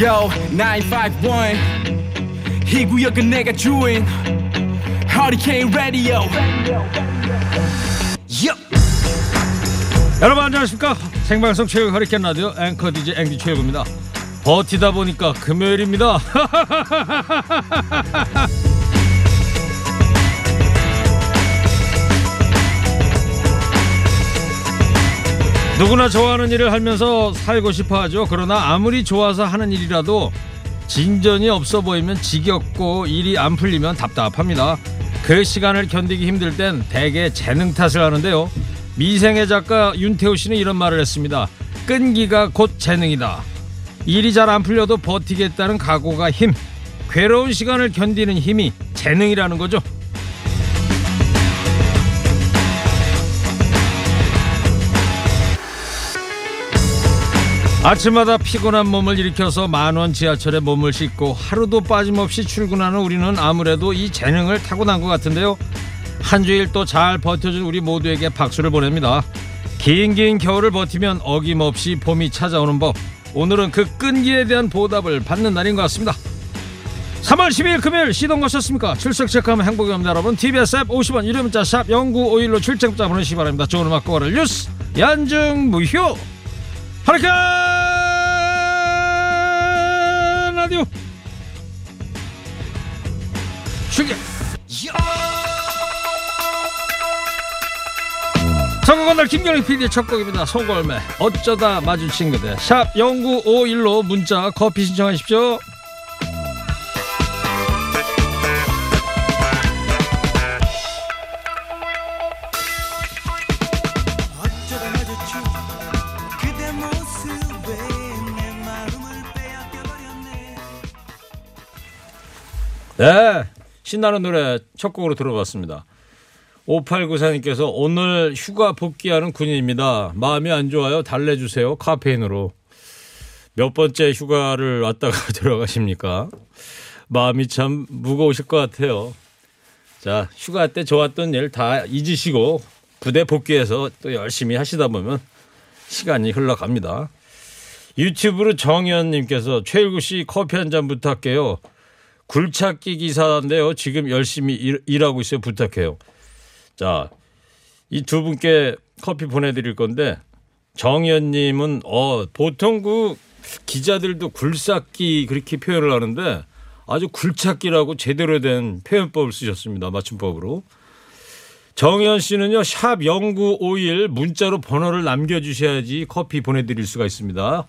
Yo 951 이 구역은 내가 주인. Hurricane Radio. 여러분 안녕하십니까? 생방송 최일 허리케인 라디오 앵커 DJ 앵디 최일구입니다. 버티다 보니까 금요일입니다 누구나 좋아하는 일을 하면서 살고 싶어 하죠 그러나 아무리 좋아서 하는 일이라도 진전이 없어 보이면 지겹고 일이 안 풀리면 답답합니다 그 시간을 견디기 힘들 땐 대개 재능 탓을 하는데요 미생의 작가 윤태호 씨는 이런 말을 했습니다. 끈기가 곧 재능이다. 일이 잘 안 풀려도 버티겠다는 각오가 힘. 괴로운 시간을 견디는 힘이 재능이라는 거죠. 아침마다 피곤한 몸을 일으켜서 만원 지하철에 몸을 싣고 하루도 빠짐없이 출근하는 우리는 아무래도 이 재능을 타고난 것 같은데요. 한 주일 또 잘 버텨준 우리 모두에게 박수를 보냅니다. 긴긴 겨울을 버티면 어김없이 봄이 찾아오는 법. 오늘은 그 끈기에 대한 보답을 받는 날인 것 같습니다. 3월 12일 금요일 시동 거셨습니까? 출석 체크하면 행복이 옵니다 여러분. TBS 앱 50원 유료 문자 샵 0951로 출첵자 보내시기 바랍니다. 좋은 음악 거를 뉴스 연중 무휴 하리케 라디오. 출격 선곡한 날 김경희 PD의 첫 곡입니다. 송골매. 어쩌다 마주친 그대. 샵 0951로 문자 커피 신청하십시오. 네 신나는 노래 첫 곡으로 들어봤습니다. 5894님께서 오늘 휴가 복귀하는 군인입니다. 마음이 안 좋아요. 달래주세요. 카페인으로. 몇 번째 휴가를 왔다가 들어가십니까? 마음이 참 무거우실 것 같아요. 자, 휴가 때 좋았던 일 다 잊으시고 부대 복귀해서 또 열심히 하시다 보면 시간이 흘러갑니다. 유튜브로 정현님께서 최일구 씨 커피 한 잔 부탁해요. 굴착기 기사인데요. 지금 열심히 일, 일하고 있어요. 부탁해요. 자, 이 두 분께 커피 보내드릴 건데 정현님은 어 보통 그 기자들도 굴삭기 그렇게 표현을 하는데 아주 굴착기라고 제대로 된 표현법을 쓰셨습니다. 맞춤법으로. 정현 씨는요 샵 0951 문자로 번호를 남겨주셔야지 커피 보내드릴 수가 있습니다.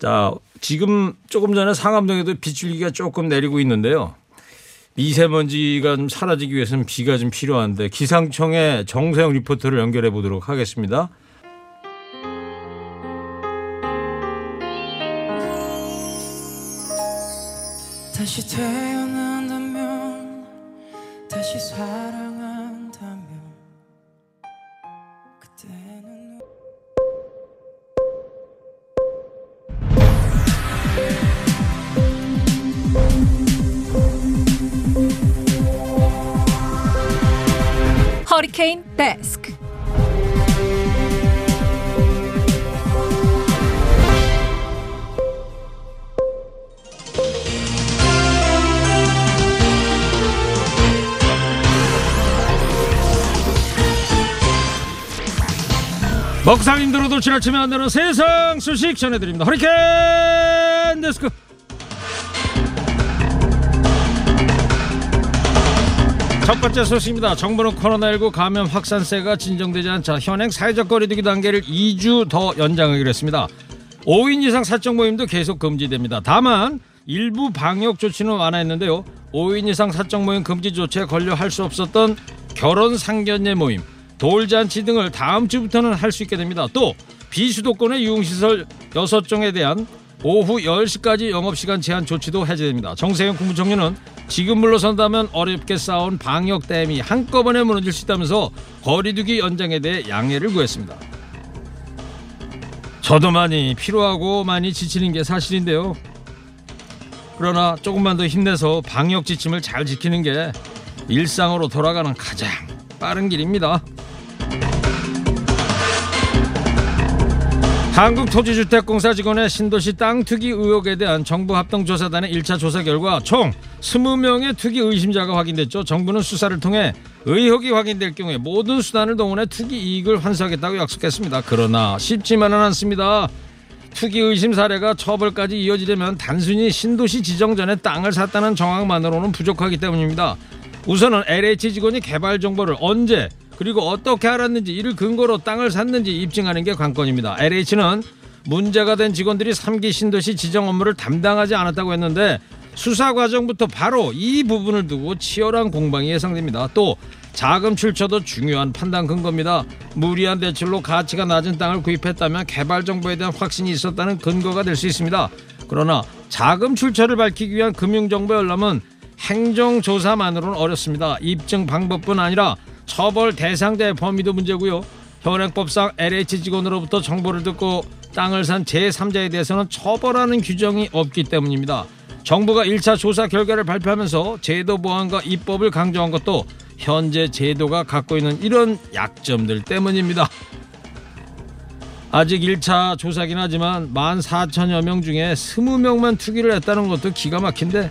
자 지금 조금 전에 상암동에도 빗줄기가 조금 내리고 있는데요. 미세먼지가 좀 사라지기 위해서는 비가 좀 필요한데 기상청의 정세영 리포터를 연결해 보도록 하겠습니다. 다시 태어난다면 다시 사랑 허리케인 데스크 먹상 들어도 지나치면 안 되는 세상 소식 전해드립니다. 허리케인 데스크. 첫 번째 소식입니다. 정부는 코로나19 감염 확산세가 진정되지 않자 현행 사회적 거리두기 단계를 2주 더 연장하기로 했습니다. 5인 이상 사적 모임도 계속 금지됩니다. 다만 일부 방역 조치는 완화했는데요. 5인 이상 사적 모임 금지 조치에 걸려 할 수 없었던 결혼 상견례 모임, 돌잔치 등을 다음 주부터는 할 수 있게 됩니다. 또 비수도권의 유흥시설 6종에 대한 오후 10시까지 영업시간 제한 조치도 해제됩니다. 정세영 국무총리는 지금 물러선다면 어렵게 쌓아온 방역댐이 한꺼번에 무너질 수 있다면서 거리두기 연장에 대해 양해를 구했습니다. 저도 많이 피로하고 많이 지치는 게 사실인데요. 그러나 조금만 더 힘내서 방역 지침을 잘 지키는 게 일상으로 돌아가는 가장 빠른 길입니다. 한국토지주택공사 직원의 신도시 땅 투기 의혹에 대한 정부 합동조사단의 1차 조사 결과 총 20명의 투기 의심자가 확인됐죠. 정부는 수사를 통해 의혹이 확인될 경우에 모든 수단을 동원해 투기 이익을 환수하겠다고 약속했습니다. 그러나 쉽지만은 않습니다. 투기 의심 사례가 처벌까지 이어지려면 단순히 신도시 지정 전에 땅을 샀다는 정황만으로는 부족하기 때문입니다. 우선은 LH 직원이 개발 정보를 언제 그리고 어떻게 알았는지 이를 근거로 땅을 샀는지 입증하는 게 관건입니다. LH는 문제가 된 직원들이 3기 신도시 지정 업무를 담당하지 않았다고 했는데 수사 과정부터 바로 이 부분을 두고 치열한 공방이 예상됩니다. 또 자금 출처도 중요한 판단 근거입니다. 무리한 대출로 가치가 낮은 땅을 구입했다면 개발 정보에 대한 확신이 있었다는 근거가 될 수 있습니다. 그러나 자금 출처를 밝히기 위한 금융 정보 열람은 행정 조사만으로는 어렵습니다. 입증 방법뿐 아니라 처벌 대상자의 범위도 문제고요. 현행법상 LH 직원으로부터 정보를 듣고 땅을 산 제3자에 대해서는 처벌하는 규정이 없기 때문입니다. 정부가 1차 조사 결과를 발표하면서 제도 보완과 입법을 강조한 것도 현재 제도가 갖고 있는 이런 약점들 때문입니다. 아직 1차 조사긴 하지만 14,000여 명 중에 20명만 투기를 했다는 것도 기가 막힌데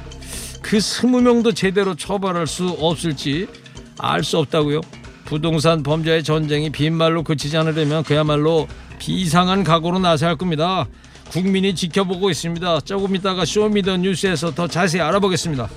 그 20명도 제대로 처벌할 수 없을지 알 수 없다고요. 부동산 범죄와의 전쟁이 빈말로 그치지 않으려면 그야말로 비상한 각오로 나서야 할 겁니다. 국민이 지켜보고 있습니다. 조금 있다가 Show Me The 뉴스에서 더 자세히 알아보겠습니다.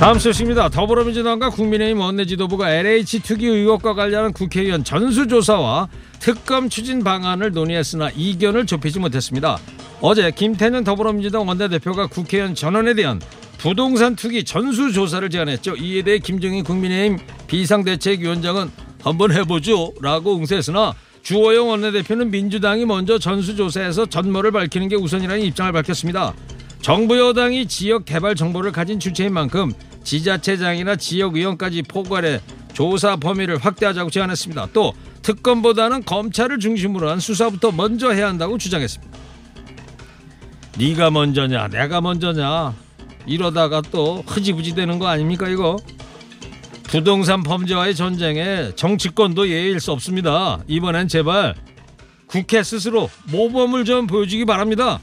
다음 소식입니다. 더불어민주당과 국민의힘 원내지도부가 LH 투기 의혹과 관련한 국회의원 전수조사와 특검 추진 방안을 논의했으나 이견을 좁히지 못했습니다. 어제 김태년 더불어민주당 원내대표가 국회의원 전원에 대한 부동산 투기 전수조사를 제안했죠. 이에 대해 김정인 국민의힘 비상대책위원장은 한번 해보죠 라고 응세했으나 주호영 원내대표는 민주당이 먼저 전수조사에서 전모를 밝히는 게 우선이라는 입장을 밝혔습니다. 정부 여당이 지역 개발 정보를 가진 주체인 만큼 지자체장이나 지역의원까지 포괄해 조사 범위를 확대하자고 제안했습니다. 또 특검보다는 검찰을 중심으로 한 수사부터 먼저 해야 한다고 주장했습니다. 네가 먼저냐 내가 먼저냐. 이러다가 또 흐지부지 되는 거 아닙니까 이거? 부동산 범죄와의 전쟁에 정치권도 예의일 수 없습니다. 이번엔 제발 국회 스스로 모범을 좀 보여주기 바랍니다.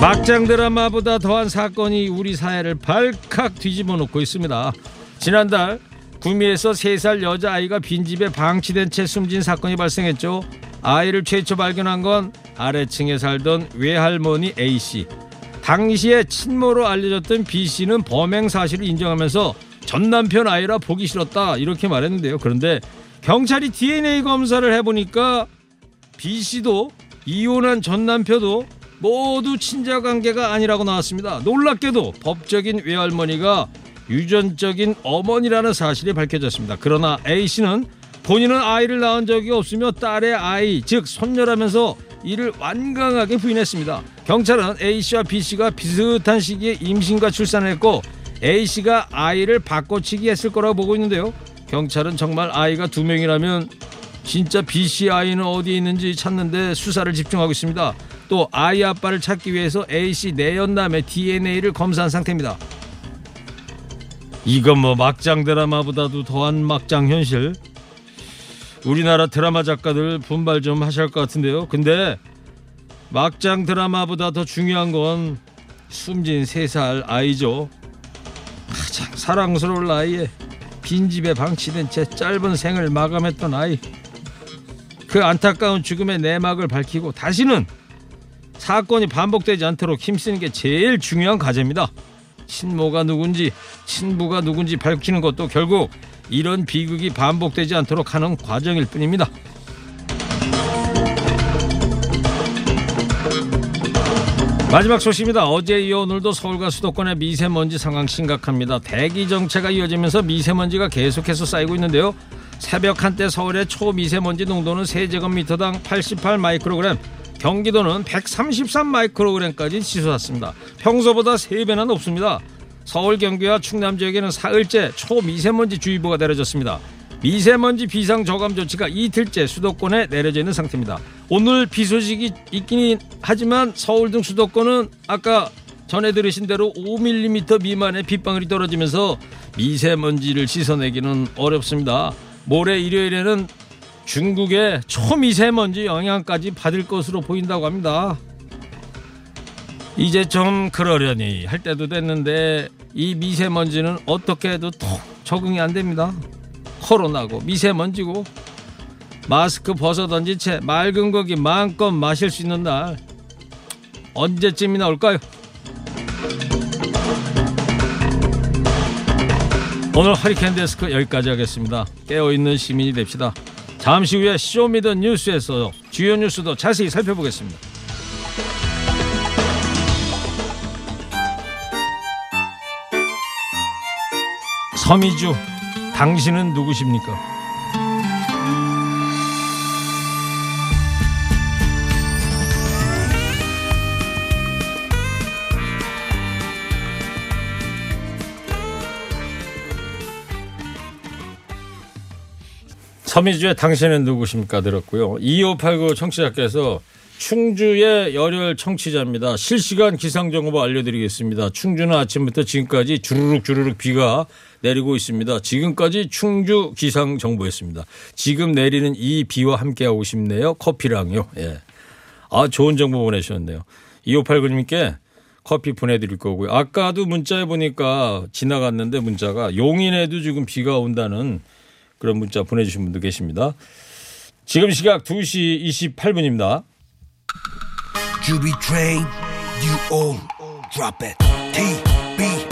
막장 드라마보다 더한 사건이 우리 사회를 발칵 뒤집어 놓고 있습니다. 지난달 구미에서 3살 여자아이가 빈집에 방치된 채 숨진 사건이 발생했죠. 아이를 최초 발견한 건 아래층에 살던 외할머니 A씨. 당시에 친모로 알려졌던 B씨는 범행 사실을 인정하면서 전 남편 아이라 보기 싫었다 이렇게 말했는데요. 그런데 경찰이 DNA 검사를 해보니까 B씨도 이혼한 전 남편도 모두 친자 관계가 아니라고 나왔습니다. 놀랍게도 법적인 외할머니가 유전적인 어머니라는 사실이 밝혀졌습니다. 그러나 A 씨는 본인은 아이를 낳은 적이 없으며 딸의 아이 즉 손녀라면서 이를 완강하게 부인했습니다. 경찰은 A 씨와 B 씨가 비슷한 시기에 임신과 출산을 했고 A 씨가 아이를 바꿔치기 했을 거라고 보고 있는데요. 경찰은 정말 아이가 두 명이라면 진짜 B 씨 아이는 어디에 있는지 찾는데 수사를 집중하고 있습니다. 또 아이 아빠를 찾기 위해서 A 씨 내연남의 DNA를 검사한 상태입니다. 이건 뭐 막장 드라마보다도 더한 막장 현실. 우리나라 드라마 작가들 분발 좀 하실 것 같은데요. 근데 막장 드라마보다 더 중요한 건 숨진 세 살 아이죠. 가장 사랑스러운 아이에 빈집에 방치된 채 짧은 생을 마감했던 아이. 그 안타까운 죽음의 내막을 밝히고 다시는 사건이 반복되지 않도록 힘쓰는 게 제일 중요한 과제입니다. 친모가 누군지 친부가 누군지 밝히는 것도 결국 이런 비극이 반복되지 않도록 하는 과정일 뿐입니다. 마지막 소식입니다. 어제 이어 오늘도 서울과 수도권의 미세먼지 상황 심각합니다. 대기 정체가 이어지면서 미세먼지가 계속해서 쌓이고 있는데요. 새벽 한때 서울의 초미세먼지 농도는 세제곱미터당 88 마이크로그램, 경기도는 133 마이크로그램까지 치솟았습니다. 평소보다 3배나 높습니다. 서울 경기와 충남 지역에는 사흘째 초미세먼지 주의보가 내려졌습니다. 미세먼지 비상 저감 조치가 이틀째 수도권에 내려져 있는 상태입니다. 오늘 비 소식이 있긴 하지만 서울 등 수도권은 아까 전에 들으신 대로 5mm 미만의 빗방울이 떨어지면서 미세먼지를 씻어내기는 어렵습니다. 모레 일요일에는 중국의 초미세먼지 영향까지 받을 것으로 보인다고 합니다. 이제 좀 그러려니 할 때도 됐는데 이 미세먼지는 어떻게 해도 톡 적응이 안 됩니다. 코로나고 미세먼지고 마스크 벗어던진 채 맑은 공기 마음껏 마실 수 있는 날 언제쯤이나 올까요? 오늘 허리케인 데스크 여기까지 하겠습니다. 깨어있는 시민이 됩시다. 잠시 후에 Show Me The 뉴스에서 주요 뉴스도 자세히 살펴보겠습니다. 서미주, 당신은 누구십니까? 서미주의 당신은 누구십니까 들었고요. 2589 청취자께서 충주의 열혈 청취자입니다. 실시간 기상정보 알려드리겠습니다. 충주는 아침부터 지금까지 주르륵 주르륵 비가 내리고 있습니다. 지금까지 충주 기상정보였습니다. 지금 내리는 이 비와 함께하고 싶네요. 커피랑요. 예. 아, 좋은 정보 보내주셨네요. 2589님께 커피 보내드릴 거고요. 아까도 문자에 보니까 지나갔는데 문자가 용인에도 지금 비가 온다는 그런 문자 보내주신 분도 계십니다. 지금 시각 2시 28분입니다. Juby train, you all drop it. TBS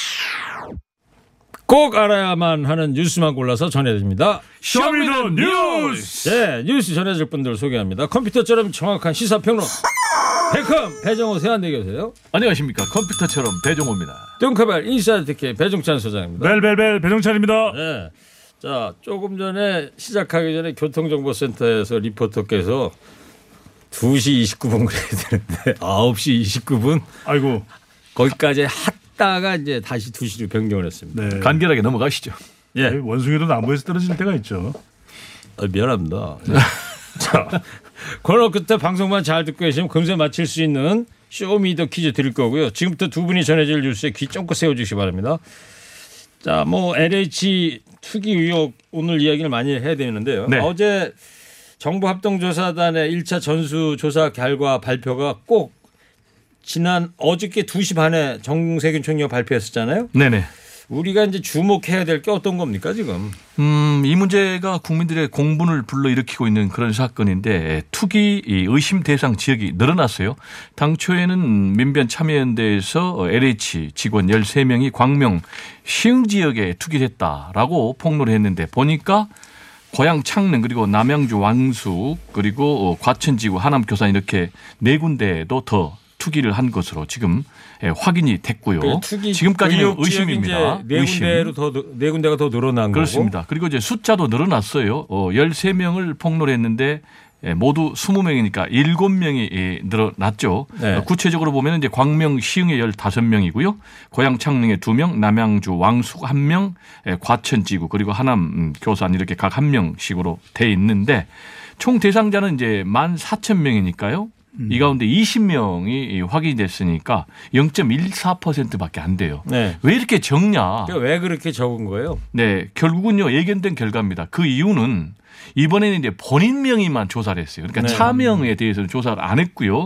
꼭 알아야만 하는 뉴스만 골라서 전해드립니다. Show Me The 뉴스. 네, 뉴스 전해줄 분들 소개합니다. 컴퓨터처럼 정확한 시사평론. 배컴 배종호 세한대 교수요. 안녕하십니까 컴퓨터처럼 배종호입니다. 뚱커벨 인사이트 K 배종찬 소장입니다. 벨벨벨 배종찬입니다. 네. 자, 조금 전에 시작하기 전에 교통정보센터에서 리포터께서 2시 29분 그래야 되는데 9시 29분 아이고 거기까지 했다가 이제 다시 2시로 변경을 했습니다. 네. 간결하게 넘어가시죠. 예. 원숭이도 나무에서 떨어질 때가 있죠. 아, 미안합니다. 자, 코너 끝에 방송만 잘 듣고 계시면 금세 맞힐 수 있는 Show Me The 퀴즈 드릴 거고요. 지금부터 두 분이 전해질 뉴스에 귀 쫑긋 세워주시기 바랍니다. 자, 뭐 LH 투기 의혹 오늘 이야기를 많이 해야 되는데요. 네. 어제 정부 합동조사단의 1차 전수조사 결과 발표가 꼭 지난 어저께 2시 반에 정세균 총리가 발표했었잖아요. 네네. 우리가 이제 주목해야 될 게 어떤 겁니까 지금? 음, 이 문제가 국민들의 공분을 불러일으키고 있는 그런 사건인데 투기 이 의심 대상 지역이 늘어났어요. 당초에는 민변 참여연대에서 LH 직원 13명이 광명 시흥 지역에 투기를 했다라고 폭로를 했는데 보니까 고향 창릉 그리고 남양주 왕숙 그리고 어, 과천지구 하남 교산 이렇게 네 군데도 더 투기를 한 것으로 지금 예, 확인이 됐고요. 그 투기 지금까지는 의심입니다. 네 의심. 군데로 더네 군데가 더 늘어난 그렇습니다. 그리고 이제 숫자도 늘어났어요. 어, 13명을 폭로를 했는데 예, 모두 20명이니까 7명이 예, 늘어났죠. 네. 어, 구체적으로 보면 이제 광명 시흥에 15명이고요. 고양 창릉에 2명, 남양주 왕숙 1명, 예, 과천 지구 그리고 하남 음, 교산 이렇게 각한 명씩으로 돼 있는데 총 대상자는 이제 14,000명이니까요. 이 가운데 20명이 확인이 됐으니까 0.14%밖에 안 돼요. 네. 왜 이렇게 적냐? 그러니까 왜 그렇게 적은 거예요? 네, 결국은요 예견된 결과입니다. 그 이유는 이번에는 이제 본인 명의만 조사를 했어요. 그러니까 네. 차명에 대해서는 조사를 안 했고요.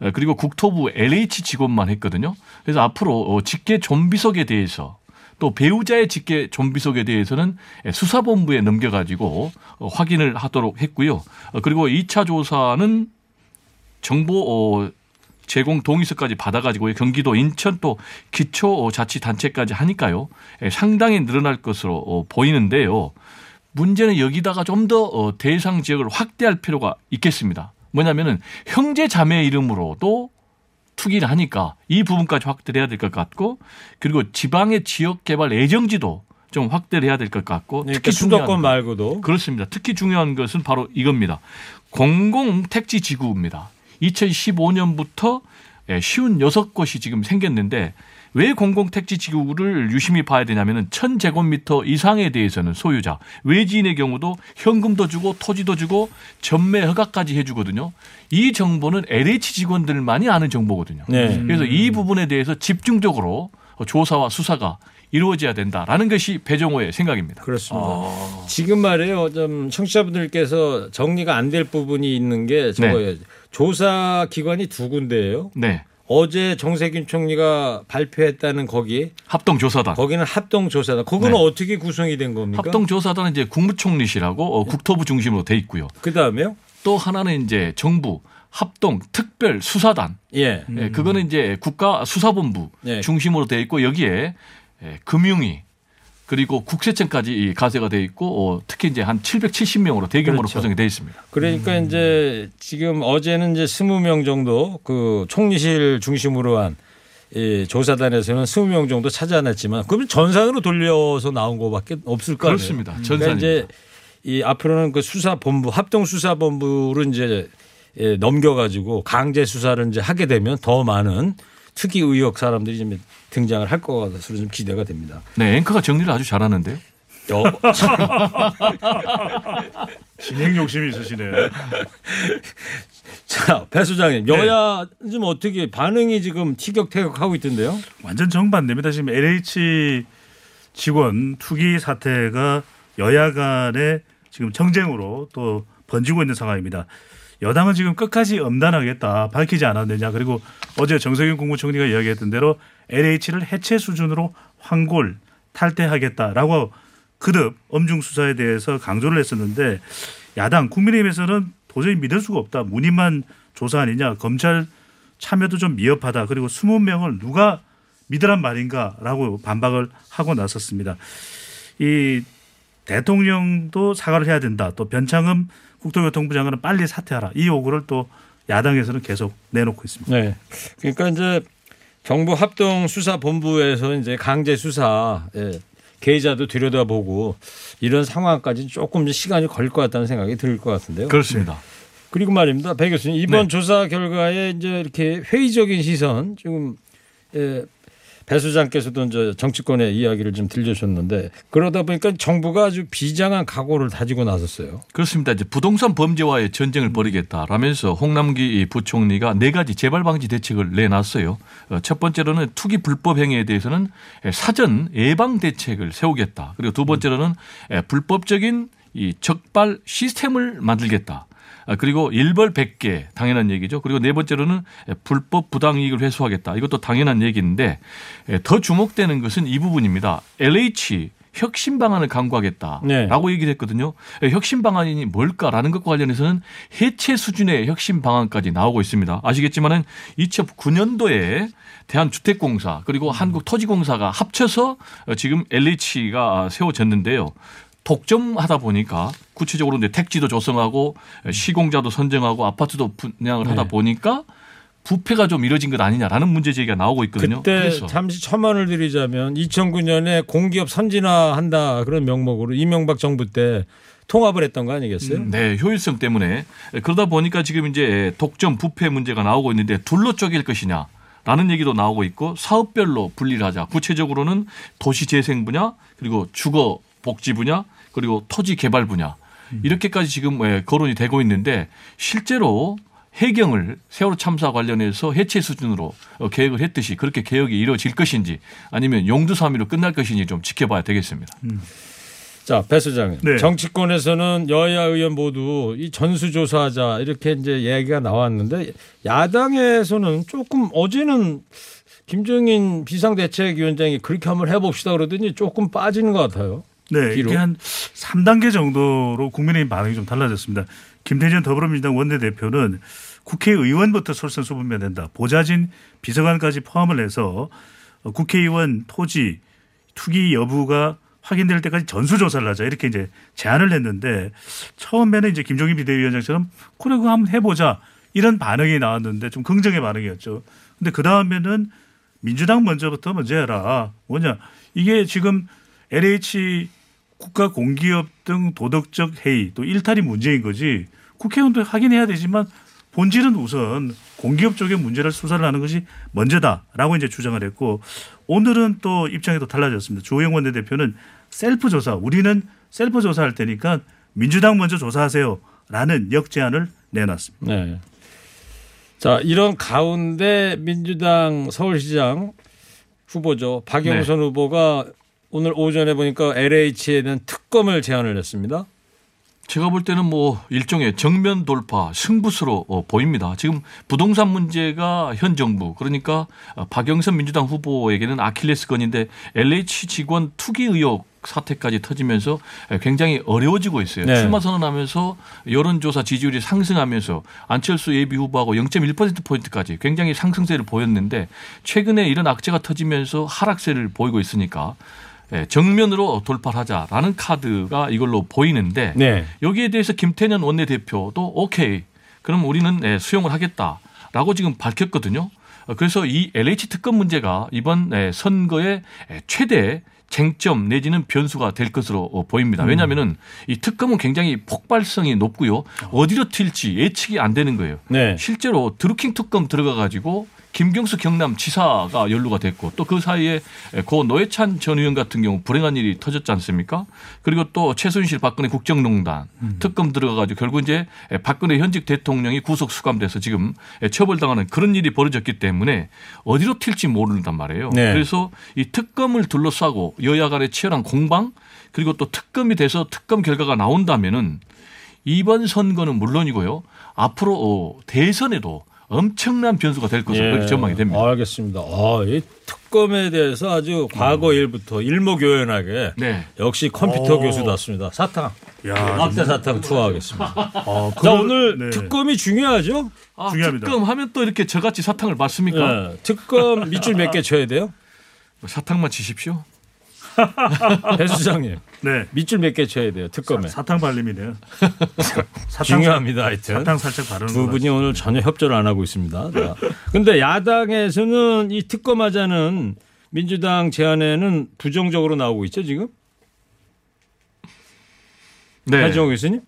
어, 그리고 국토부 LH 직원만 했거든요. 그래서 앞으로 어, 직계 좀비속에 대해서 또 배우자의 직계 좀비속에 대해서는 수사본부에 넘겨가지고 어, 확인을 하도록 했고요. 어, 그리고 2차 조사는 정보 어, 제공 동의서까지 받아가지고 경기도 인천 또 기초자치단체까지 하니까요 예, 상당히 늘어날 것으로 어, 보이는데요. 문제는 여기다가 좀더 어, 대상 지역을 확대할 필요가 있겠습니다. 뭐냐면은 형제 자매 이름으로도 투기를 하니까 이 부분까지 확대해야 될 것 같고 그리고 지방의 지역 개발 예정지도 좀 확대를 해야 될 것 같고 그러니까 특히 중요한 수도권 건- 말고도 그렇습니다. 특히 중요한 것은 바로 이겁니다. 공공 택지 지구입니다. 2015년부터 쉬운 여섯 곳이 지금 생겼는데 왜 공공 택지 지구를 유심히 봐야 되냐면은 1000제곱미터 이상에 대해서는 소유자, 외지인의 경우도 현금도 주고 토지도 주고 전매 허가까지 해 주거든요. 이 정보는 LH 직원들만이 아는 정보거든요. 네. 그래서 이 부분에 대해서 집중적으로 조사와 수사가 이루어져야 된다라는 것이 배정호의 생각입니다. 그렇습니다. 지금 말이에요. 좀 청취자분들께서 정리가 안 될 부분이 있는 게 저거예요. 조사 기관이 두 군데예요. 네. 어제 정세균 총리가 발표했다는 거기 합동 조사단. 거기는 합동 조사단. 그거는 네. 어떻게 구성이 된 겁니까? 합동 조사단은 이제 국무총리실하고 어, 국토부 중심으로 돼 있고요. 그 다음에요? 또 하나는 이제 정부 합동 특별 수사단. 예. 예, 그거는 이제 국가 수사본부 네. 중심으로 돼 있고 여기에 예, 금융위 그리고 국세청까지 이 가세가 돼 있고 어, 특히 이제 한 770명으로 대규모로 그렇죠. 구성이 돼 있습니다. 그러니까 이제 지금 어제는 이제 20명 정도 그 총리실 중심으로 한이 조사단에서는 20명 정도 찾아냈지만 그러면 전산으로 돌려서 나온 거밖에 없을 거 아니에요. 그렇습니다. 그러니까 전산입니다. 이제 이 앞으로는 그 수사본부 합동 수사본부를 이제 예, 넘겨가지고 강제 수사를 이제 하게 되면 더 많은 특이 의혹 사람들이 좀 등장을 할 것 같아서 좀 기대가 됩니다. 네, 앵커가 정리를 아주 잘하는데요. 어, 진행 욕심이 있으시네. 자, 배 소장님, 여야 좀 어떻게 반응이 지금 티격태격하고 있던데요? 완전 정반대입니다. 지금 LH 직원 투기 사태가 여야 간의 지금 정쟁으로 또 번지고 있는 상황입니다. 여당은 지금 끝까지 엄단하겠다 밝히지 않았느냐 그리고 어제 정세균 국무총리가 이야기했던 대로 LH를 해체 수준으로 환골 탈퇴하겠다라고 그듭 엄중 수사에 대해서 강조를 했었는데 야당 국민의힘에서는 도저히 믿을 수가 없다 문인만 조사 아니냐 검찰 참여도 좀 미흡하다 그리고 20명을 누가 믿으란 말인가라고 반박을 하고 나섰습니다. 이 대통령도 사과를 해야 된다. 또 변창흠 국토교통부 장관은 빨리 사퇴하라. 이 요구를 또 야당에서는 계속 내놓고 있습니다. 네. 그러니까 이제 정부 합동 수사 본부에서 이제 강제 수사 예, 계좌도 들여다보고 이런 상황까지 조금 시간이 걸릴 것 같다는 생각이 들 것 같은데요. 그렇습니다. 그리고 말입니다. 배 교수님 이번 네. 조사 결과에 이제 이렇게 회의적인 시선 지금 예, 배 수장께서도 이제 정치권의 이야기를 좀 들려주셨는데 그러다 보니까 정부가 아주 비장한 각오를 다지고 나섰어요. 그렇습니다. 이제 부동산 범죄와의 전쟁을 벌이겠다라면서 홍남기 부총리가 네 가지 재발 방지 대책을 내놨어요. 어, 첫 번째로는 투기 불법 행위에 대해서는 사전 예방 대책을 세우겠다. 그리고 두 번째로는 불법적인 이 적발 시스템을 만들겠다. 아, 그리고 일벌 100개 당연한 얘기죠. 그리고 네 번째로는 불법 부당 이익을 회수하겠다. 이것도 당연한 얘기인데 더 주목되는 것은 이 부분입니다. LH 혁신 방안을 강구하겠다라고 네. 얘기를 했거든요. 혁신 방안이 뭘까라는 것과 관련해서는 해체 수준의 혁신 방안까지 나오고 있습니다. 아시겠지만은 2009년도에 대한주택공사 그리고 한국토지공사가 합쳐서 지금 LH가 세워졌는데요. 독점하다 보니까 구체적으로 이제 택지도 조성하고 시공자도 선정하고 아파트도 분양을 하다 네. 보니까 부패가 좀 이뤄진 것 아니냐라는 문제 제기가 나오고 있거든요. 그때 그래서 잠시 첨언을 드리자면 2009년에 공기업 선진화한다 그런 명목으로 이명박 정부 때 통합을 했던 거 아니겠어요? 네, 효율성 때문에 그러다 보니까 지금 이제 독점 부패 문제가 나오고 있는데 둘로 쪼갤 것이냐. 라는 얘기도 나오고 있고 사업별로 분리를 하자. 구체적으로는 도시 재생 분야 그리고 주거 복지 분야 그리고 토지 개발 분야 이렇게까지 지금 예, 거론이 되고 있는데 실제로 해경을 세월호 참사 관련해서 해체 수준으로 어, 계획을 했듯이 그렇게 개혁이 이루어질 것인지 아니면 용두사미로 끝날 것인지 좀 지켜봐야 되겠습니다. 자, 배 소장님. 네. 정치권에서는 여야 의원 모두 이 전수조사하자 이렇게 이제 얘기가 나왔는데 야당에서는 조금 어제는 김종인 비상대책위원장이 그렇게 한번 해봅시다 그러더니 조금 빠지는 것 같아요. 네, 뒤로? 이게 한 3단계 정도로 국민의힘 반응이 좀 달라졌습니다. 김태전 더불어민주당 원내대표는 국회의원부터 솔선수범해야 된다. 보좌진 비서관까지 포함을 해서 국회의원 토지 투기 여부가 확인될 때까지 전수조사를 하자 이렇게 이제 제안을 했는데 처음에는 이제 김종인 비대위원장처럼 그래 그거 한번 해보자 이런 반응이 나왔는데 좀 긍정의 반응이었죠. 근데 그 다음에는 민주당 먼저부터 먼저 해라. 뭐냐 이게 지금 LH 국가 공기업 등 도덕적 해이 또 일탈이 문제인 거지 국회의원도 하긴 해야 되지만 본질은 우선 공기업 쪽의 문제를 수사를 하는 것이 먼저다라고 이제 주장을 했고 오늘은 또 입장이 또 달라졌습니다. 주호영 원내대표는 셀프 조사 우리는 셀프 조사할 테니까 민주당 먼저 조사하세요라는 역제안을 내놨습니다. 네. 자, 이런 가운데 민주당 서울시장 후보죠. 박영선 네. 후보가 오늘 오전에 보니까 LH에 대한 특검을 제안을 했습니다. 제가 볼 때는 뭐 일종의 정면 돌파 승부수로 어, 보입니다. 지금 부동산 문제가 현 정부 그러니까 어, 박영선 민주당 후보에게는 아킬레스건인데 LH 직원 투기 의혹 사태까지 터지면서 굉장히 어려워지고 있어요. 네. 출마 선언하면서 여론조사 지지율이 상승하면서 안철수 예비 후보하고 0.1% 포인트까지 굉장히 상승세를 보였는데 최근에 이런 악재가 터지면서 하락세를 보이고 있으니까 예, 정면으로 돌파를 하자라는 카드가 이걸로 보이는데 네. 여기에 대해서 김태년 원내대표도 오케이. 그럼 우리는 예, 수용을 하겠다라고 지금 밝혔거든요. 어, 그래서 이 LH 특검 문제가 이번 예, 선거의 예, 최대 쟁점 내지는 변수가 될 것으로 어, 보입니다. 왜냐하면은 이 특검은 굉장히 폭발성이 높고요. 어디로 튈지 예측이 안 되는 거예요. 네. 실제로 드루킹 특검 들어가 가지고 김경수 경남 지사가 연루가 됐고 또 그 사이에 고 노회찬 전 의원 같은 경우 불행한 일이 터졌지 않습니까? 그리고 또 최순실 박근혜 국정농단 특검 들어가 가지고 결국 이제 박근혜 현직 대통령이 구속 수감돼서 지금 처벌당하는 그런 일이 벌어졌기 때문에 어디로 튈지 모른단 말이에요. 네. 그래서 이 특검을 둘러싸고 여야 간의 치열한 공방 그리고 또 특검이 돼서 특검 결과가 나온다면은 이번 선거는 물론이고요. 앞으로 어, 대선에도 엄청난 변수가 될 것으로 그렇게 전망이 됩니다. 예. 알겠습니다. 아, 이 특검에 대해서 아주 과거 일부터 일목요연하게 네. 역시 컴퓨터 오. 교수답습니다. 사탕. 야, 앞대 사탕 투하하겠습니다. 어, 자, 오늘 네. 특검이 중요하죠? 아, 중요합니다. 특검 하면 또 이렇게 저같이 사탕을 맞습니까? 네. 특검 밑줄 몇 개 쳐야 돼요? 사탕만 치십시오. 배 수장님. 네. 밑줄 몇 개 쳐야 돼요, 특검에. 사 탕 발림이네요. 사탕, 중요합니다, 하여튼. 사탕 살짝 바르는 두거 분이 오늘 전혀 협조를 안 하고 있습니다. 자, 근데 야당에서는 이 특검하자는 민주당 제안에는 부정적으로 나오고 있죠, 지금? 네. 하지영 교수님?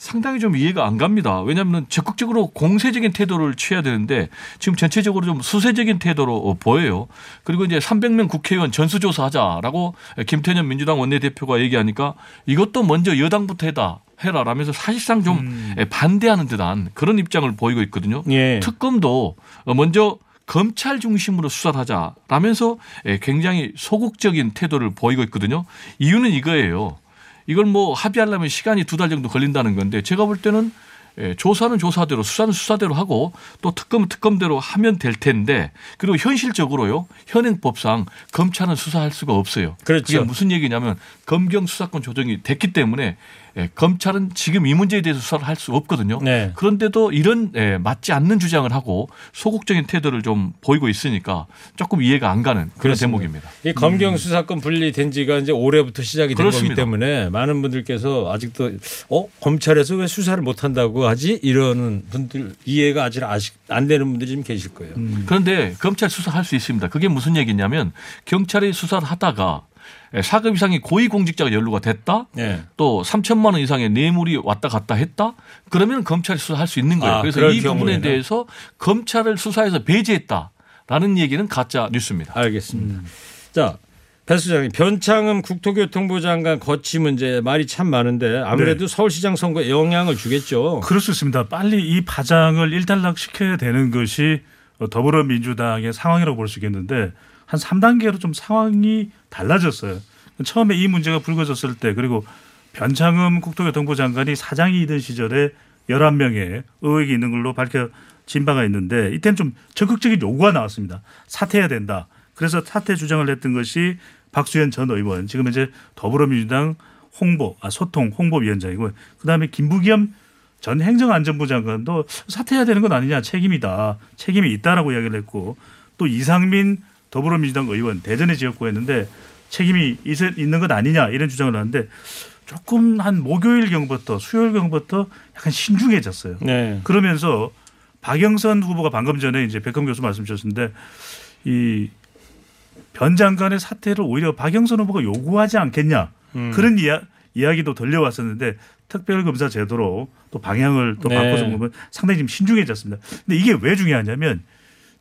상당히 좀 이해가 안 갑니다. 왜냐하면 적극적으로 공세적인 태도를 취해야 되는데 지금 전체적으로 좀 수세적인 태도로 어, 보여요. 그리고 이제 300명 국회의원 전수조사하자라고 김태년 민주당 원내대표가 얘기하니까 이것도 먼저 여당부터 해다 해라라면서 사실상 좀 반대하는 듯한 그런 입장을 보이고 있거든요. 예. 특검도 먼저 검찰 중심으로 수사를 하자라면서 예, 굉장히 소극적인 태도를 보이고 있거든요. 이유는 이거예요. 이걸 뭐 합의하려면 시간이 두 달 정도 걸린다는 건데 제가 볼 때는 예, 조사는 조사대로 수사는 수사대로 하고 또 특검은 특검대로 하면 될 텐데 그리고 현실적으로요 현행법상 검찰은 수사할 수가 없어요. 그렇죠. 그게 무슨 얘기냐면 검경 수사권 조정이 됐기 때문에 예, 검찰은 지금 이 문제에 대해서 수사를 할 수 없거든요. 네. 그런데도 이런 예, 맞지 않는 주장을 하고 소극적인 태도를 좀 보이고 있으니까 조금 이해가 안 가는 그런 그렇습니다. 대목입니다. 이 검경 수사권 분리된 지가 이제 올해부터 시작이 된 거기 그렇습니다. 때문에 많은 분들께서 아직도 어 검찰에서 왜 수사를 못 한다고 하지 이러는 분들 이해가 아직 아직 안 되는 분들이 좀 계실 거예요. 그런데 검찰 수사할 수 있습니다. 그게 무슨 얘기냐면 경찰이 수사를 하다가 사급 이상의 고위공직자가 연루가 됐다. 네. 또 3천만 원 이상의 뇌물이 왔다 갔다 했다. 그러면 검찰이 수사할 수 있는 거예요. 아, 그래서 이 부분에. 대해서 검찰을 수사해서 배제했다라는 얘기는 가짜 뉴스입니다. 알겠습니다. 자. 배 수장님, 변창흠 국토교통부 장관 거취 문제 말이 참 많은데 아무래도 서울시장 선거에 영향을 주겠죠. 그럴 수 있습니다. 빨리 이 파장을 일단락 시켜야 되는 것이 더불어민주당의 상황이라고 볼 수 있겠는데 한 3단계로 좀 상황이 달라졌어요. 처음에 이 문제가 불거졌을 때 그리고 변창흠 국토교통부 장관이 사장이던 시절에 11명의 의혹이 있는 걸로 밝혀진 바가 있는데 이때는 좀 적극적인 요구가 나왔습니다. 사퇴해야 된다. 그래서 사퇴 주장을 했던 것이 박수현 전 의원 지금 이제 더불어민주당 홍보 아 소통 홍보위원장이고 그다음에 김부겸 전 행정안전부 장관도 사퇴해야 되는 건 아니냐 책임이다 책임이 있다라고 이야기를 했고 또 이상민 더불어민주당 의원 대전에 지역구 했는데 책임이 있- 있는 것 아니냐 이런 주장을 하는데 조금 한 목요일경부터 수요일경부터 약간 신중해졌어요. 네. 그러면서 박영선 후보가 방금 전에 이제 백흠 교수 말씀 주셨는데 이 변 장관의 사퇴를 오히려 박영선 후보가 요구하지 않겠냐 음. 그런 이야, 이야기도 들려왔었는데 특별검사 제도로 또 방향을 또 네. 바꿔서 보면 상당히 지금 신중해졌습니다. 근데 이게 왜 중요하냐면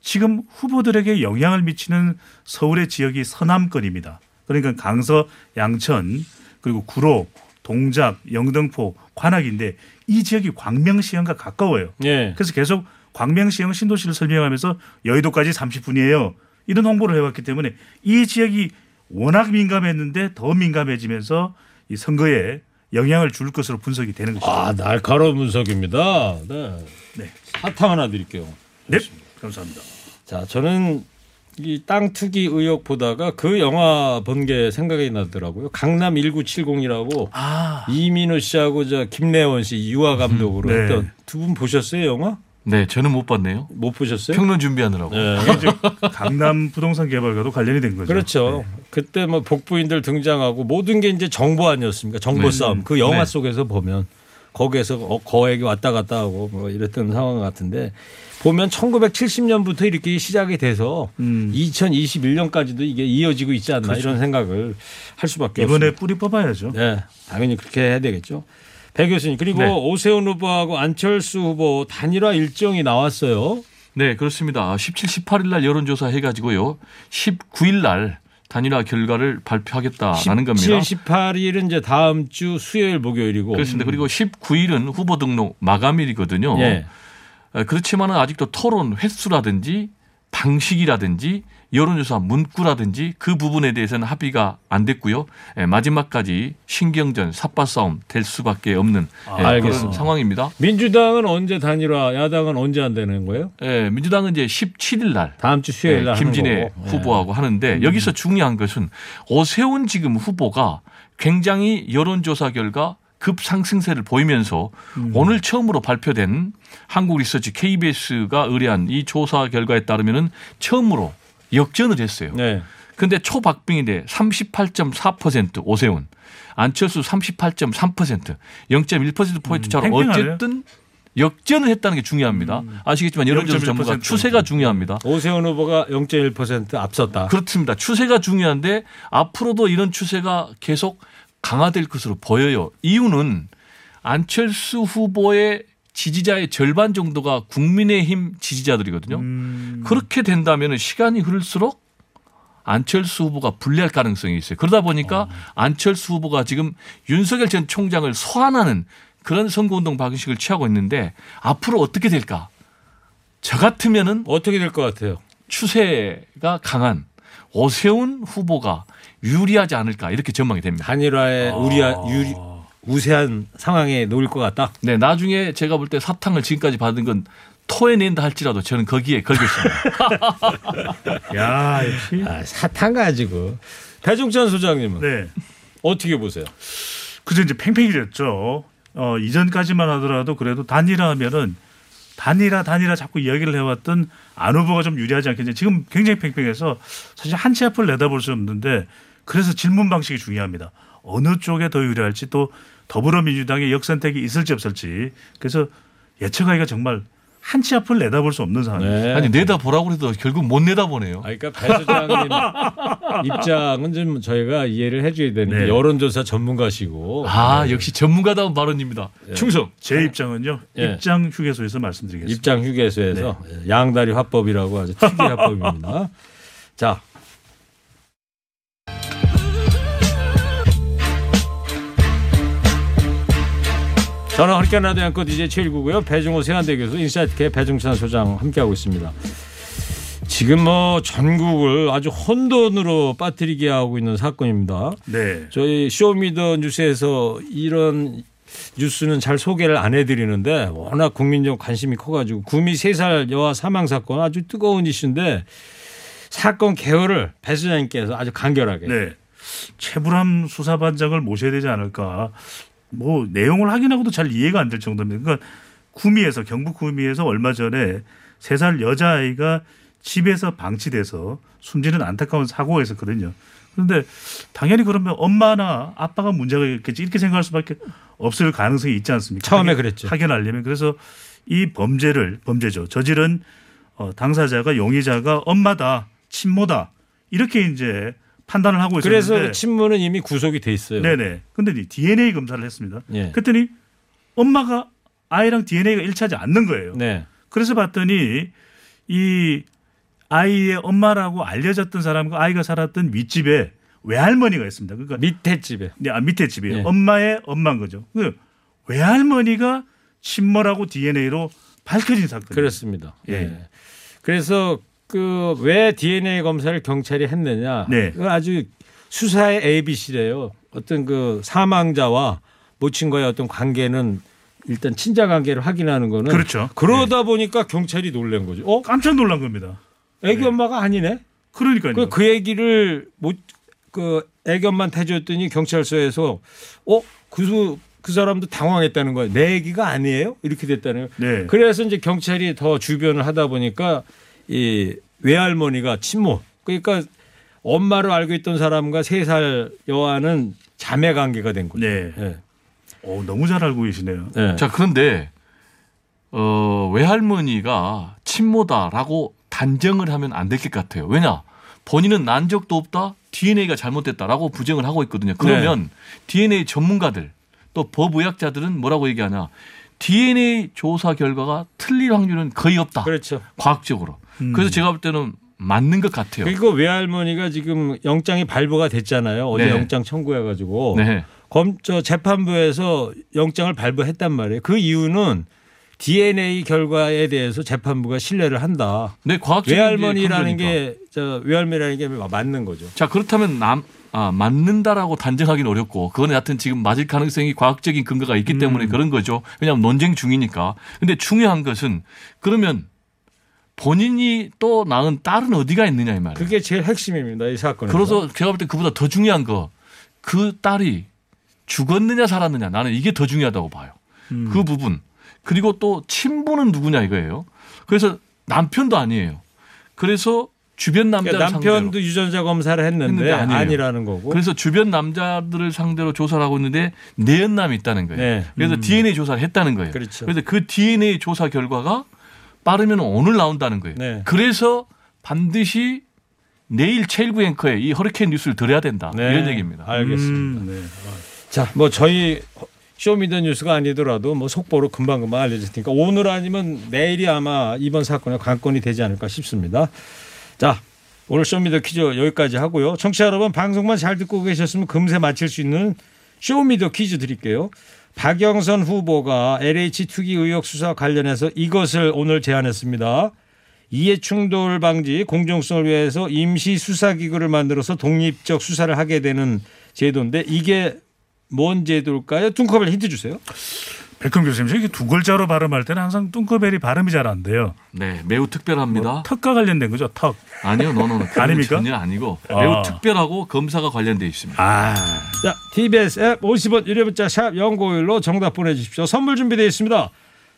지금 후보들에게 영향을 미치는 서울의 지역이 서남권입니다. 그러니까 강서, 양천, 그리고 구로, 동작, 영등포, 관악인데 이 지역이 광명시형과 가까워요. 예. 그래서 계속 광명시형 신도시를 설명하면서 여의도까지 30분이에요. 이런 홍보를 해왔기 때문에 이 지역이 워낙 민감했는데 더 민감해지면서 이 선거에 영향을 줄 것으로 분석이 되는 것이죠. 아 날카로운 분석입니다. 네. 네. 사탕 하나 드릴게요. 네. 감사합니다. 자, 저는 이 땅 투기 의혹 보다가 그 영화 본 게 생각이 나더라고요. 강남 1970이라고 아, 이민호 씨하고 저 김래원 씨 유아 감독으로 네. 했던 두 분 보셨어요, 영화? 네, 저는 못 봤네요. 못 보셨어요? 평론 준비하느라고. 네. 강남 부동산 개발과도 관련이 된 거죠. 그렇죠. 그때 뭐 복부인들 등장하고 모든 게 이제 정보 아니었습니까? 정보 네. 싸움. 그 영화 네. 속에서 보면 거기에서 어, 거액이 왔다 갔다 하고 뭐 이랬던 상황 같은데 보면 1970년부터 이렇게 시작이 돼서 음. 2021년까지도 이게 이어지고 있지 않나 이런 생각을 할 수밖에 이번에 없습니다. 뿌리 뽑아야죠. 네, 당연히 그렇게 해야 되겠죠. 배 교수님 그리고 네. 오세훈 후보하고 안철수 후보 단일화 일정이 나왔어요. 네, 그렇습니다. 17, 18일 날 여론조사 해가지고요. 19일 날 단일화 결과를 발표하겠다라는 겁니다. 17, 18일은 이제 다음 주 수요일 목요일이고 그렇습니다. 그리고 19일은 후보 등록 마감일이거든요. 예. 어, 그렇지만은 아직도 토론 횟수라든지 방식이라든지 여론조사 문구라든지 그 부분에 대해서는 합의가 안 됐고요. 예, 마지막까지 신경전, 삿바싸움 될 수밖에 없는 예, 그런 알겠습니다. 상황입니다. 민주당은 언제 단일화, 야당은 언제 안 되는 거예요? 예, 민주당은 이제 17일 날 다음 주 수요일 날 네, 김진애. 예. 후보하고 하는데 여기서 중요한 것은 오세훈 지금 후보가 굉장히 여론조사 결과 급상승세를 보이면서 음. 오늘 처음으로 발표된 한국리서치 KBS가 의뢰한 이 조사 결과에 따르면은 처음으로 역전을 했어요. 네. 근데 초박빙인데 38.4% 오세훈, 안철수 38.3% 0.1% 포인트 차로 음. 어쨌든 역전을 했다는 게 중요합니다. 아시겠지만 여론조사 0.1% 전문가 추세가 중요합니다. 오세훈 후보가 0.1% 앞섰다. 그렇습니다. 추세가 중요한데 앞으로도 이런 추세가 계속 강화될 것으로 보여요. 이유는 안철수 후보의 지지자의 절반 정도가 국민의힘 지지자들이거든요. 음, 그렇게 된다면 시간이 흐를수록 안철수 후보가 불리할 가능성이 있어요. 그러다 보니까 안철수 후보가 지금 윤석열 전 총장을 소환하는 그런 선거운동 방식을 취하고 있는데 앞으로 어떻게 될까? 저 같으면은 어떻게 될 것 같아요? 추세가 강한 오세훈 후보가 유리하지 않을까 이렇게 전망이 됩니다. 단일화에 우리야 유리, 우세한 상황에 놓일 것 같다. 네, 나중에 제가 볼 때 사탕을 지금까지 받은 건 토해낸다 할지라도 저는 거기에 걸겠습니다. 야 역시 아, 사탕 가지고 배종찬 소장님은 네. 어떻게 보세요? 그저 이제 팽팽히 됐죠. 어, 이전까지만 하더라도 그래도 단일화하면은 단일화 단일화 자꾸 이야기를 해왔던 안 후보가 좀 유리하지 않겠냐. 지금 굉장히 팽팽해서 사실 한 치 앞을 내다볼 수 없는데 그래서 질문 방식이 중요합니다. 어느 쪽에 더 유리할지 또 더불어민주당의 역선택이 있을지 없을지 그래서 예측하기가 정말 한 치 앞을 내다볼 수 없는 상황입니다. 네. 아니 내다보라고 해도 결국 못 내다보네요. 아, 그러니까 배 소장님 입장은 좀 저희가 이해를 해줘야 되는 게 네. 여론조사 전문가시고 아 역시 전문가다운 발언입니다. 충성. 제 입장은요. 예. 입장 휴게소에서 말씀드리겠습니다. 입장 휴게소에서 양다리 화법이라고 아주 특이 화법입니다. 자. 저는 허리케인 라디오 앵커 DJ 최일구고요. 배종호 세한대 교수 인사이트K 배종찬 소장 함께하고 있습니다. 지금 뭐 전국을 아주 혼돈으로 빠뜨리게 하고 있는 사건입니다. 네. 저희 Show Me The 뉴스에서 이런 뉴스는 잘 소개를 안 해드리는데 워낙 국민적 관심이 커가지고 구미 3살 여아 사망 사건 아주 뜨거운 이슈인데 사건 개요를 배 소장님께서 아주 간결하게 네. 최불암 수사반장을 모셔야 되지 않을까. 뭐 내용을 확인하고도 잘 이해가 안 될 정도입니다. 그러니까 구미에서 경북 구미에서 얼마 전에 세 살 여자아이가 집에서 방치돼서 숨지는 안타까운 사고가 있었거든요. 그런데 당연히 그러면 엄마나 아빠가 문제가 있겠지 이렇게 생각할 수밖에 없을 가능성이 있지 않습니까? 처음에 확인- 그랬죠. 확인하려면 그래서 이 범죄를 범죄죠. 저지른 어, 당사자가 용의자가 엄마다 친모다 이렇게 이제 판단을 하고 있었는데 그래서 그 친모는 이미 구속이 돼 있어요. 네네. 근데 DNA 검사를 했습니다. 예. 그랬더니 엄마가 아이랑 DNA가 일치하지 않는 거예요. 네. 그래서 봤더니 이 아이의 엄마라고 알려졌던 사람과 아이가 살았던 윗집에 외할머니가 있습니다. 그러니까 밑에 집에. 네, 아, 밑에 집이에요. 예. 엄마의 엄마인 거죠. 그 외할머니가 친모라고 DNA로 밝혀진 사건. 그렇습니다. 예. 예. 그래서 그 왜 DNA 검사를 경찰이 했느냐? 네. 그건 아주 수사의 ABC래요. 어떤 그 사망자와 모친과의 어떤 관계는 일단 친자 관계를 확인하는 거는 그렇죠. 그러다 보니까 경찰이 놀란 거죠. 어? 깜짝 놀란 겁니다. 애기 네. 엄마가 아니네. 그러니까요. 그, 그 얘기를 못 그 애기 엄마한테 해줬더니 경찰서에서 어그 그 사람도 당황했다는 거예요. 내 얘기가 아니에요? 이렇게 됐다는 거예요. 네. 그래서 이제 경찰이 더 주변을 하다 보니까 이 외할머니가 친모 그러니까 엄마로 알고 있던 사람과 세 살 여아는 자매 관계가 된 거죠. 네. 예. 오, 너무 잘 알고 계시네요. 예. 자, 그런데 어, 외할머니가 친모다라고 단정을 하면 안 될 것 같아요. 왜냐? 본인은 난 적도 없다. DNA가 잘못됐다라고 부정을 하고 있거든요. 그러면 DNA 전문가들 또 법의학자들은 뭐라고 얘기하냐? DNA 조사 결과가 틀릴 확률은 거의 없다. 그렇죠. 과학적으로. 음. 그래서 제가 볼 때는 맞는 것 같아요. 그리고 외할머니가 지금 영장이 발부가 됐잖아요. 어제 네. 영장 청구해가지고 네. 검, 저 재판부에서 영장을 발부했단 말이에요. 그 이유는 DNA 결과에 대해서 재판부가 신뢰를 한다. 네, 과학적인 외할머니라는. 게, 저 외할머니라는 게 맞는 거죠. 자 그렇다면 남 아, 맞는다라고 단정하기는 어렵고 그거는 여하튼 지금 맞을 가능성이 과학적인 근거가 있기 음. 때문에 그런 거죠. 왜냐하면 논쟁 중이니까. 근데 중요한 것은 그러면 본인이 또 낳은 딸은 어디가 있느냐 이 말이에요. 그게 제일 핵심입니다. 이 사건에서. 그래서 제가 볼 때 그보다 더 중요한 거 그 딸이 죽었느냐 살았느냐 나는 이게 더 중요하다고 봐요. 음. 그 부분 그리고 또 친부는 누구냐 이거예요. 그래서 남편도 아니에요. 그래서 주변 남자를 그러니까 남편도 유전자 검사를 했는데, 했는데. 아니라는 거고. 그래서 주변 남자들을 상대로 조사를 하고 있는데 내연남이 있다는 거예요. 네. 그래서 DNA 조사를 했다는 거예요. 그렇죠. 래서 그 DNA 조사 결과가 빠르면 오늘 나온다는 거예요. 네. 그래서 반드시 내일 최일구 앵커에 이 허리케인 뉴스를 들어야 된다. 네. 이런 얘기입니다. 알겠습니다. 음, 네. 자, 뭐 저희 Show Me The 뉴스가 아니더라도 뭐 속보로 금방금방 알려질 테니까 오늘 아니면 내일이 아마 이번 사건의 관건이 되지 않을까 싶습니다. 자, 오늘 Show Me The 퀴즈 여기까지 하고요. 청취자 여러분 방송만 잘 듣고 계셨으면 금세 맞힐 수 있는 Show Me The 퀴즈 드릴게요. 박영선 후보가 LH 투기 의혹 수사 관련해서 이것을 오늘 제안했습니다. 이해충돌 방지 공정성을 위해서 임시 수사기구를 만들어서 독립적 수사를 하게 되는 제도인데 이게 뭔 제도일까요? 뚱커벨 힌트 주세요. 백현 교수님, 이게 두 글자로 발음할 때는 항상 뚱커벨이 발음이 잘 안 돼요. 네, 매우 특별합니다. 뭐 턱과 관련된 거죠, 턱. 아니요, 너는 아닙니까? 전혀 아니고 아. 매우 특별하고 검사가 관련돼 있습니다. 아, 자, TBS 앱 50원 유료 문자 샵 연고일로 정답 보내주십시오. 선물 준비되어 있습니다.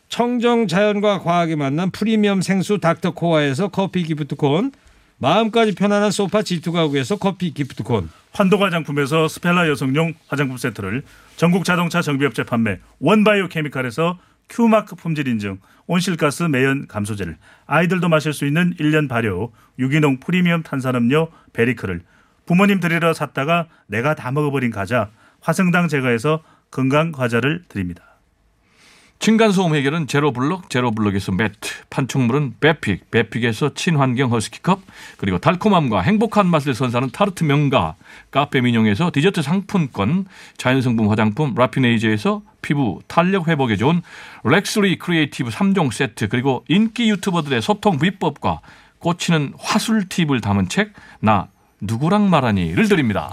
청정 자연과 과학이 만난 프리미엄 생수 닥터코아에서 커피 기프트콘 마음까지 편안한 소파 G2 가구에서 커피 기프티콘 환도 화장품에서 스펠라 여성용 화장품 세트를 전국 자동차 정비업체 판매 원바이오 케미칼에서 큐마크 품질 인증 온실가스 매연 감소제를 아이들도 마실 수 있는 1년 발효 유기농 프리미엄 탄산음료 베리크를 부모님 드리러 샀다가 내가 다 먹어버린 과자 화성당 제과에서 건강 과자를 드립니다. 층간소음 해결은 제로블럭, 제로블럭에서 매트, 판촉물은 베픽, 베픽에서 친환경 허스크컵, 그리고 달콤함과 행복한 맛을 선사하는 타르트 명가, 카페 민용에서 디저트 상품권, 자연성분 화장품 라피네이즈에서 피부 탄력 회복에 좋은 렉스리 크리에이티브 3종 세트, 그리고 인기 유튜버들의 소통 비법과 꽂히는 화술 팁을 담은 책, 나 누구랑 말하니를 드립니다.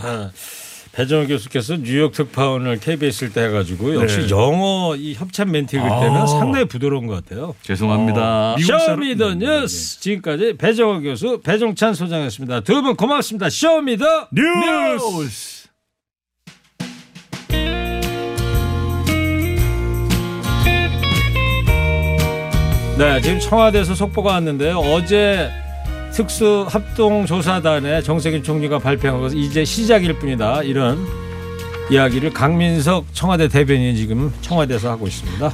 배종호 교수께서 뉴욕 특파원을 KBS일 때 해가지고 역시 네. 영어 이 협찬 멘트 읽을 때는 아. 상당히 부드러운 것 같아요. 죄송합니다. Show Me The 뉴스 지금까지 배종호 교수 배종찬 소장이었습니다. 두 분 고맙습니다. Show Me The 뉴스. 네, 지금 청와대에서 속보가 왔는데요. 어제 특수 합동 조사단의 정세균 총리가 발표한 것은 이제 시작일 뿐이다. 이런 이야기를 강민석 청와대 대변인이 지금 청와대에서 하고 있습니다.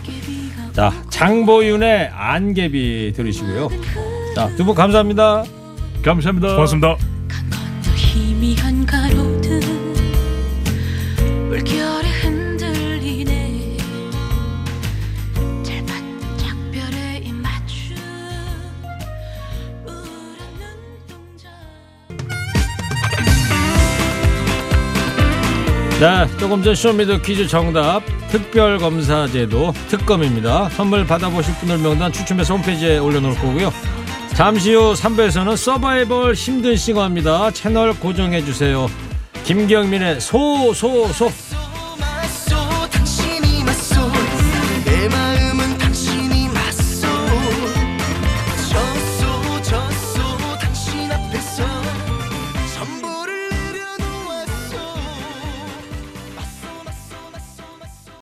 자, 장보윤의 안개비 들으시고요. 자, 두 분 감사합니다. 감사합니다. 고맙습니다. 네, 조금 전 Show Me The 퀴즈 정답 특별검사제도 특검입니다. 선물 받아보실 분들 명단 추첨해서 홈페이지에 올려놓을 거고요. 잠시 후 3부에서는 서바이벌 힘든 싱어입니다. 채널 고정해주세요. 김경민의 소, 소, 소.